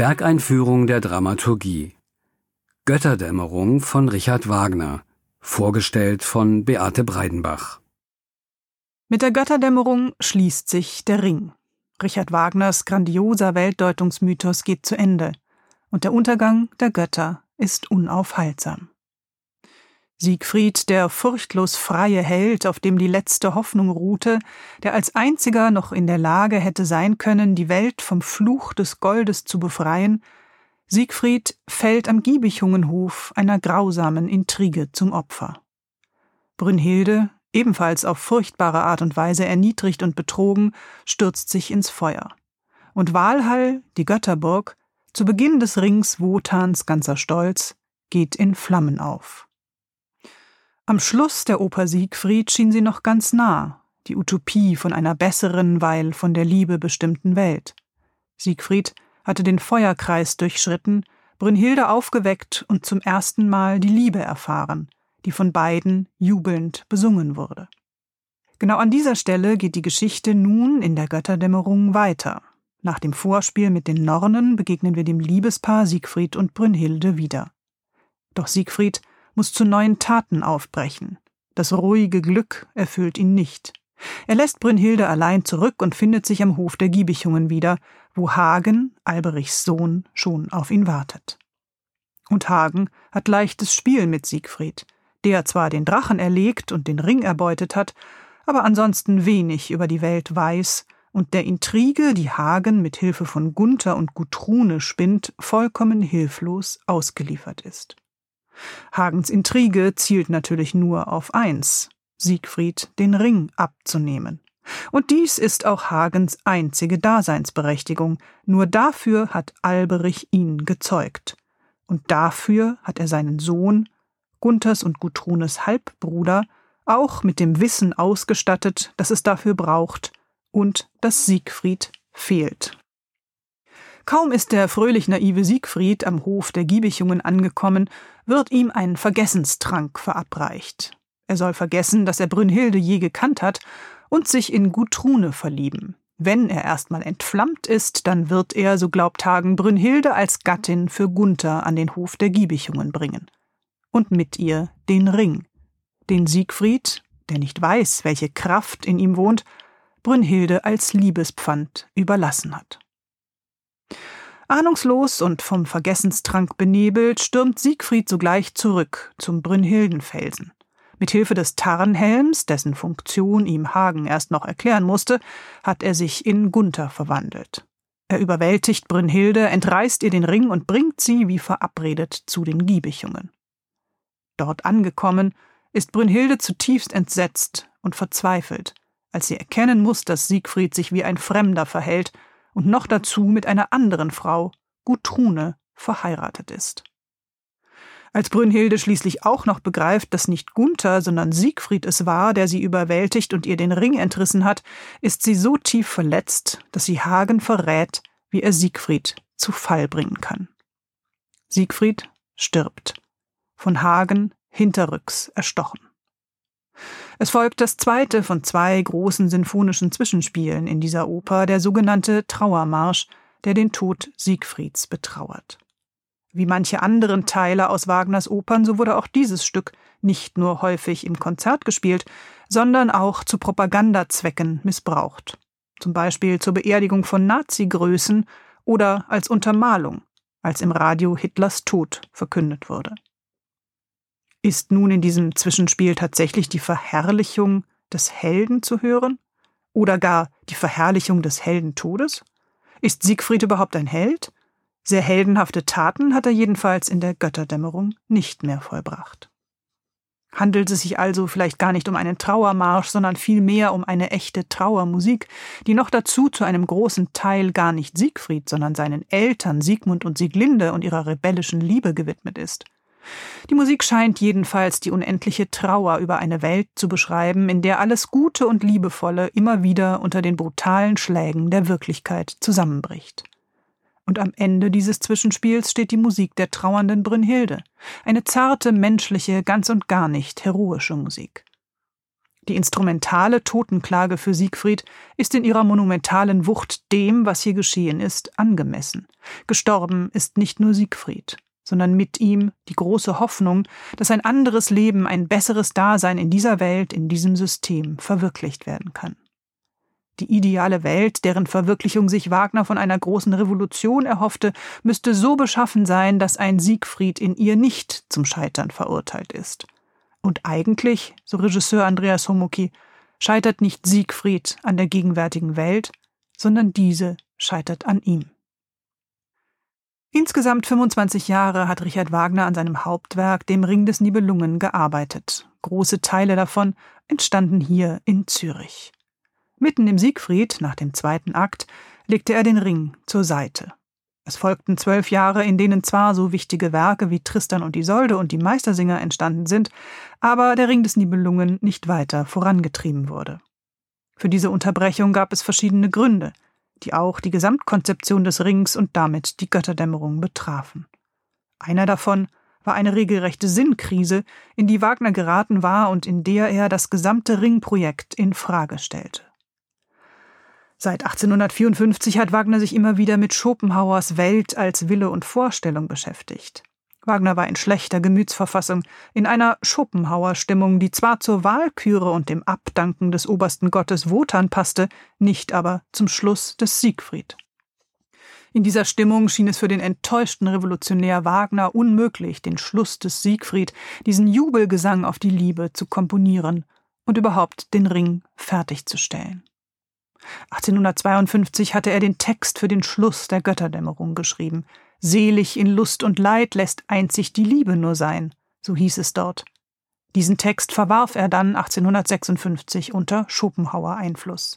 Werkeinführung der Dramaturgie Götterdämmerung von Richard Wagner vorgestellt von Beate Breidenbach Mit der Götterdämmerung schließt sich der Ring. Richard Wagners grandioser Weltdeutungsmythos geht zu Ende und der Untergang der Götter ist unaufhaltsam. Siegfried, der furchtlos freie Held, auf dem die letzte Hoffnung ruhte, der als einziger noch in der Lage hätte sein können, die Welt vom Fluch des Goldes zu befreien, Siegfried fällt am Giebichungenhof einer grausamen Intrige zum Opfer. Brünnhilde, ebenfalls auf furchtbare Art und Weise erniedrigt und betrogen, stürzt sich ins Feuer. Und Walhall, die Götterburg, zu Beginn des Rings Wotans ganzer Stolz, geht in Flammen auf. Am Schluss der Oper Siegfried schien sie noch ganz nah, die Utopie von einer besseren, weil von der Liebe bestimmten Welt. Siegfried hatte den Feuerkreis durchschritten, Brünnhilde aufgeweckt und zum ersten Mal die Liebe erfahren, die von beiden jubelnd besungen wurde. Genau an dieser Stelle geht die Geschichte nun in der Götterdämmerung weiter. Nach dem Vorspiel mit den Nornen begegnen wir dem Liebespaar Siegfried und Brünnhilde wieder. Doch Siegfried muss zu neuen Taten aufbrechen. Das ruhige Glück erfüllt ihn nicht. Er lässt Brünnhilde allein zurück und findet sich am Hof der Giebichungen wieder, wo Hagen, Alberichs Sohn, schon auf ihn wartet. Und Hagen hat leichtes Spiel mit Siegfried, der zwar den Drachen erlegt und den Ring erbeutet hat, aber ansonsten wenig über die Welt weiß und der Intrige, die Hagen mit Hilfe von Gunther und Gutrune spinnt, vollkommen hilflos ausgeliefert ist. Hagens Intrige zielt natürlich nur auf eins, Siegfried den Ring abzunehmen. Und dies ist auch Hagens einzige Daseinsberechtigung, nur dafür hat Alberich ihn gezeugt. Und dafür hat er seinen Sohn, Gunthers und Gutrunes Halbbruder, auch mit dem Wissen ausgestattet, das es dafür braucht und das Siegfried fehlt. Kaum ist der fröhlich naive Siegfried am Hof der Giebichungen angekommen, wird ihm ein Vergessenstrank verabreicht. Er soll vergessen, dass er Brünnhilde je gekannt hat und sich in Gutrune verlieben. Wenn er erstmal entflammt ist, dann wird er, so glaubt Hagen, Brünnhilde als Gattin für Gunther an den Hof der Giebichungen bringen. Und mit ihr den Ring, den Siegfried, der nicht weiß, welche Kraft in ihm wohnt, Brünnhilde als Liebespfand überlassen hat. Ahnungslos und vom Vergessenstrank benebelt stürmt Siegfried sogleich zurück zum Brünnhildenfelsen. Mit Hilfe des Tarnhelms, dessen Funktion ihm Hagen erst noch erklären musste, hat er sich in Gunther verwandelt. Er überwältigt Brünnhilde, entreißt ihr den Ring und bringt sie wie verabredet zu den Giebichungen. Dort angekommen, ist Brünnhilde zutiefst entsetzt und verzweifelt, als sie erkennen muss, dass Siegfried sich wie ein Fremder verhält und noch dazu mit einer anderen Frau, Gutrune, verheiratet ist. Als Brünnhilde schließlich auch noch begreift, dass nicht Gunther, sondern Siegfried es war, der sie überwältigt und ihr den Ring entrissen hat, ist sie so tief verletzt, dass sie Hagen verrät, wie er Siegfried zu Fall bringen kann. Siegfried stirbt, von Hagen hinterrücks erstochen. Es folgt das zweite von zwei großen sinfonischen Zwischenspielen in dieser Oper, der sogenannte Trauermarsch, der den Tod Siegfrieds betrauert. Wie manche anderen Teile aus Wagners Opern, so wurde auch dieses Stück nicht nur häufig im Konzert gespielt, sondern auch zu Propagandazwecken missbraucht. Zum Beispiel zur Beerdigung von Nazi-Größen oder als Untermalung, als im Radio Hitlers Tod verkündet wurde. Ist nun in diesem Zwischenspiel tatsächlich die Verherrlichung des Helden zu hören? Oder gar die Verherrlichung des Heldentodes? Ist Siegfried überhaupt ein Held? Sehr heldenhafte Taten hat er jedenfalls in der Götterdämmerung nicht mehr vollbracht. Handelt es sich also vielleicht gar nicht um einen Trauermarsch, sondern vielmehr um eine echte Trauermusik, die noch dazu zu einem großen Teil gar nicht Siegfried, sondern seinen Eltern Siegmund und Sieglinde und ihrer rebellischen Liebe gewidmet ist. Die Musik scheint jedenfalls die unendliche Trauer über eine Welt zu beschreiben, in der alles Gute und Liebevolle immer wieder unter den brutalen Schlägen der Wirklichkeit zusammenbricht. Und am Ende dieses Zwischenspiels steht die Musik der trauernden Brünnhilde, eine zarte, menschliche, ganz und gar nicht heroische Musik. Die instrumentale Totenklage für Siegfried ist in ihrer monumentalen Wucht dem, was hier geschehen ist, angemessen. Gestorben ist nicht nur Siegfried, sondern mit ihm die große Hoffnung, dass ein anderes Leben, ein besseres Dasein in dieser Welt, in diesem System verwirklicht werden kann. Die ideale Welt, deren Verwirklichung sich Wagner von einer großen Revolution erhoffte, müsste so beschaffen sein, dass ein Siegfried in ihr nicht zum Scheitern verurteilt ist. Und eigentlich, so Regisseur Andreas Homuki, scheitert nicht Siegfried an der gegenwärtigen Welt, sondern diese scheitert an ihm. Insgesamt 25 Jahre hat Richard Wagner an seinem Hauptwerk, dem Ring des Nibelungen, gearbeitet. Große Teile davon entstanden hier in Zürich. Mitten im Siegfried, nach dem zweiten Akt, legte er den Ring zur Seite. Es folgten zwölf Jahre, in denen zwar so wichtige Werke wie Tristan und Isolde und die Meistersinger entstanden sind, aber der Ring des Nibelungen nicht weiter vorangetrieben wurde. Für diese Unterbrechung gab es verschiedene Gründe, die auch die Gesamtkonzeption des Rings und damit die Götterdämmerung betrafen. Einer davon war eine regelrechte Sinnkrise, in die Wagner geraten war und in der er das gesamte Ringprojekt in Frage stellte. Seit 1854 hat Wagner sich immer wieder mit Schopenhauers Welt als Wille und Vorstellung beschäftigt. Wagner war in schlechter Gemütsverfassung, in einer Schopenhauer-Stimmung, die zwar zur Wahlküre und dem Abdanken des obersten Gottes Wotan passte, nicht aber zum Schluss des Siegfried. In dieser Stimmung schien es für den enttäuschten Revolutionär Wagner unmöglich, den Schluss des Siegfried, diesen Jubelgesang auf die Liebe zu komponieren und überhaupt den Ring fertigzustellen. 1852 hatte er den Text für den Schluss der Götterdämmerung geschrieben. Selig in Lust und Leid lässt einzig die Liebe nur sein, so hieß es dort. Diesen Text verwarf er dann 1856 unter Schopenhauer Einfluss.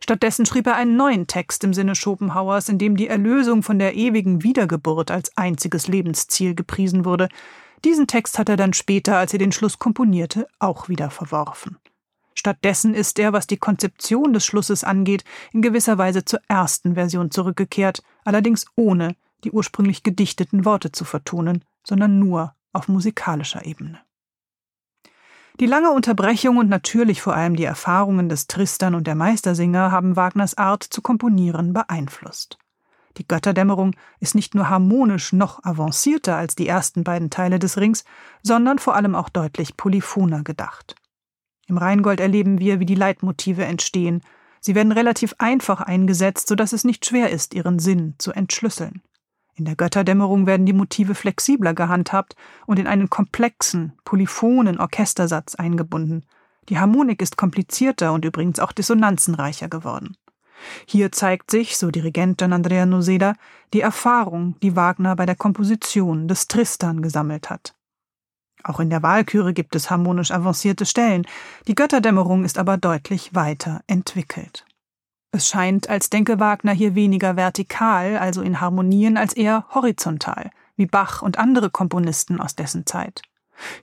Stattdessen schrieb er einen neuen Text im Sinne Schopenhauers, in dem die Erlösung von der ewigen Wiedergeburt als einziges Lebensziel gepriesen wurde. Diesen Text hat er dann später, als er den Schluss komponierte, auch wieder verworfen. Stattdessen ist er, was die Konzeption des Schlusses angeht, in gewisser Weise zur ersten Version zurückgekehrt, allerdings ohne die ursprünglich gedichteten Worte zu vertonen, sondern nur auf musikalischer Ebene. Die lange Unterbrechung und natürlich vor allem die Erfahrungen des Tristan und der Meistersinger haben Wagners Art zu komponieren beeinflusst. Die Götterdämmerung ist nicht nur harmonisch noch avancierter als die ersten beiden Teile des Rings, sondern vor allem auch deutlich polyphoner gedacht. Im Rheingold erleben wir, wie die Leitmotive entstehen. Sie werden relativ einfach eingesetzt, so dass es nicht schwer ist, ihren Sinn zu entschlüsseln. In der Götterdämmerung werden die Motive flexibler gehandhabt und in einen komplexen, polyphonen Orchestersatz eingebunden. Die Harmonik ist komplizierter und übrigens auch dissonanzenreicher geworden. Hier zeigt sich, so Dirigent Gian Andrea Noseda, die Erfahrung, die Wagner bei der Komposition des Tristan gesammelt hat. Auch in der Wahlküre gibt es harmonisch avancierte Stellen, die Götterdämmerung ist aber deutlich weiter entwickelt. Es scheint, als denke Wagner hier weniger vertikal, also in Harmonien, als eher horizontal, wie Bach und andere Komponisten aus dessen Zeit.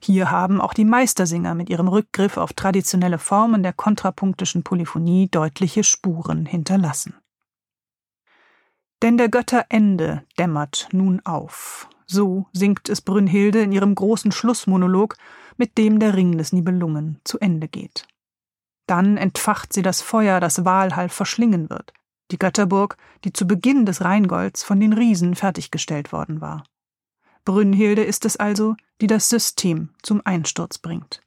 Hier haben auch die Meistersinger mit ihrem Rückgriff auf traditionelle Formen der kontrapunktischen Polyphonie deutliche Spuren hinterlassen. Denn der Götterende dämmert nun auf. So singt es Brünnhilde in ihrem großen Schlussmonolog, mit dem der Ring des Nibelungen zu Ende geht. Dann entfacht sie das Feuer, das Walhall verschlingen wird, die Götterburg, die zu Beginn des Rheingolds von den Riesen fertiggestellt worden war. Brünnhilde ist es also, die das System zum Einsturz bringt.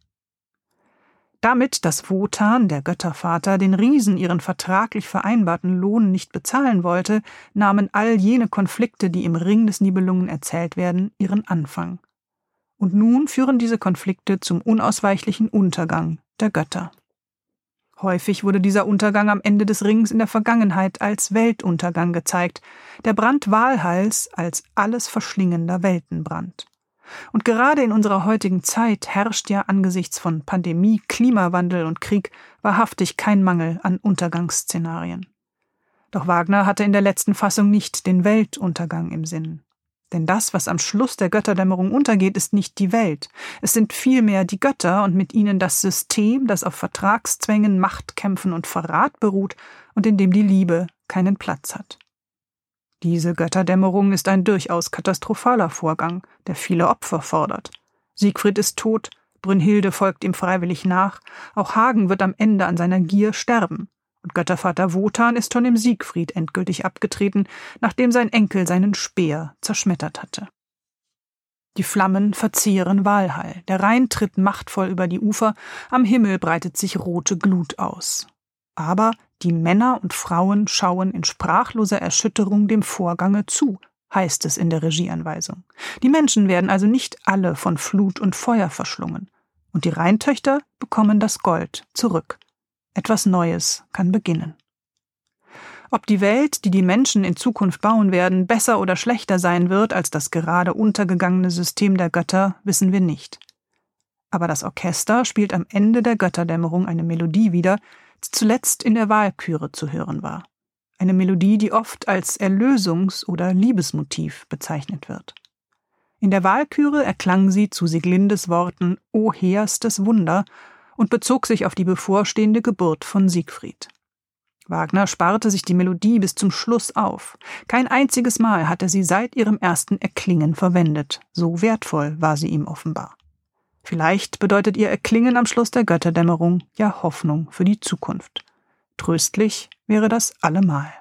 Damit, dass Wotan, der Göttervater, den Riesen ihren vertraglich vereinbarten Lohn nicht bezahlen wollte, nahmen all jene Konflikte, die im Ring des Nibelungen erzählt werden, ihren Anfang. Und nun führen diese Konflikte zum unausweichlichen Untergang der Götter. Häufig wurde dieser Untergang am Ende des Rings in der Vergangenheit als Weltuntergang gezeigt, der Brand Walhals als alles verschlingender Weltenbrand. Und gerade in unserer heutigen Zeit herrscht ja angesichts von Pandemie, Klimawandel und Krieg wahrhaftig kein Mangel an Untergangsszenarien. Doch Wagner hatte in der letzten Fassung nicht den Weltuntergang im Sinn. Denn das, was am Schluss der Götterdämmerung untergeht, ist nicht die Welt. Es sind vielmehr die Götter und mit ihnen das System, das auf Vertragszwängen, Machtkämpfen und Verrat beruht und in dem die Liebe keinen Platz hat. Diese Götterdämmerung ist ein durchaus katastrophaler Vorgang, der viele Opfer fordert. Siegfried ist tot, Brünnhilde folgt ihm freiwillig nach, auch Hagen wird am Ende an seiner Gier sterben, und Göttervater Wotan ist schon im Siegfried endgültig abgetreten, nachdem sein Enkel seinen Speer zerschmettert hatte. Die Flammen verzehren Walhall, der Rhein tritt machtvoll über die Ufer, am Himmel breitet sich rote Glut aus. Aber die Männer und Frauen schauen in sprachloser Erschütterung dem Vorgange zu, heißt es in der Regieanweisung. Die Menschen werden also nicht alle von Flut und Feuer verschlungen, und die Rheintöchter bekommen das Gold zurück. Etwas Neues kann beginnen. Ob die Welt, die die Menschen in Zukunft bauen werden, besser oder schlechter sein wird als das gerade untergegangene System der Götter, wissen wir nicht. Aber das Orchester spielt am Ende der Götterdämmerung eine Melodie wieder, die zuletzt in der Wahlküre zu hören war. Eine Melodie, die oft als Erlösungs- oder Liebesmotiv bezeichnet wird. In der Wahlküre erklang sie zu Sieglindes Worten O heerstes Wunder und bezog sich auf die bevorstehende Geburt von Siegfried. Wagner sparte sich die Melodie bis zum Schluss auf. Kein einziges Mal hat er sie seit ihrem ersten Erklingen verwendet. So wertvoll war sie ihm offenbar. Vielleicht bedeutet ihr Erklingen am Schluss der Götterdämmerung ja Hoffnung für die Zukunft. Tröstlich wäre das allemal.